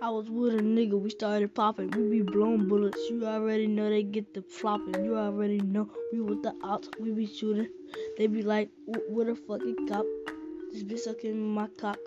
I was with a nigga, we started popping. We be blowing bullets. You already know they get the flopping. You already know we with the outs. we be shooting. They be like, what a fucking cop. This bitch sucking my cock.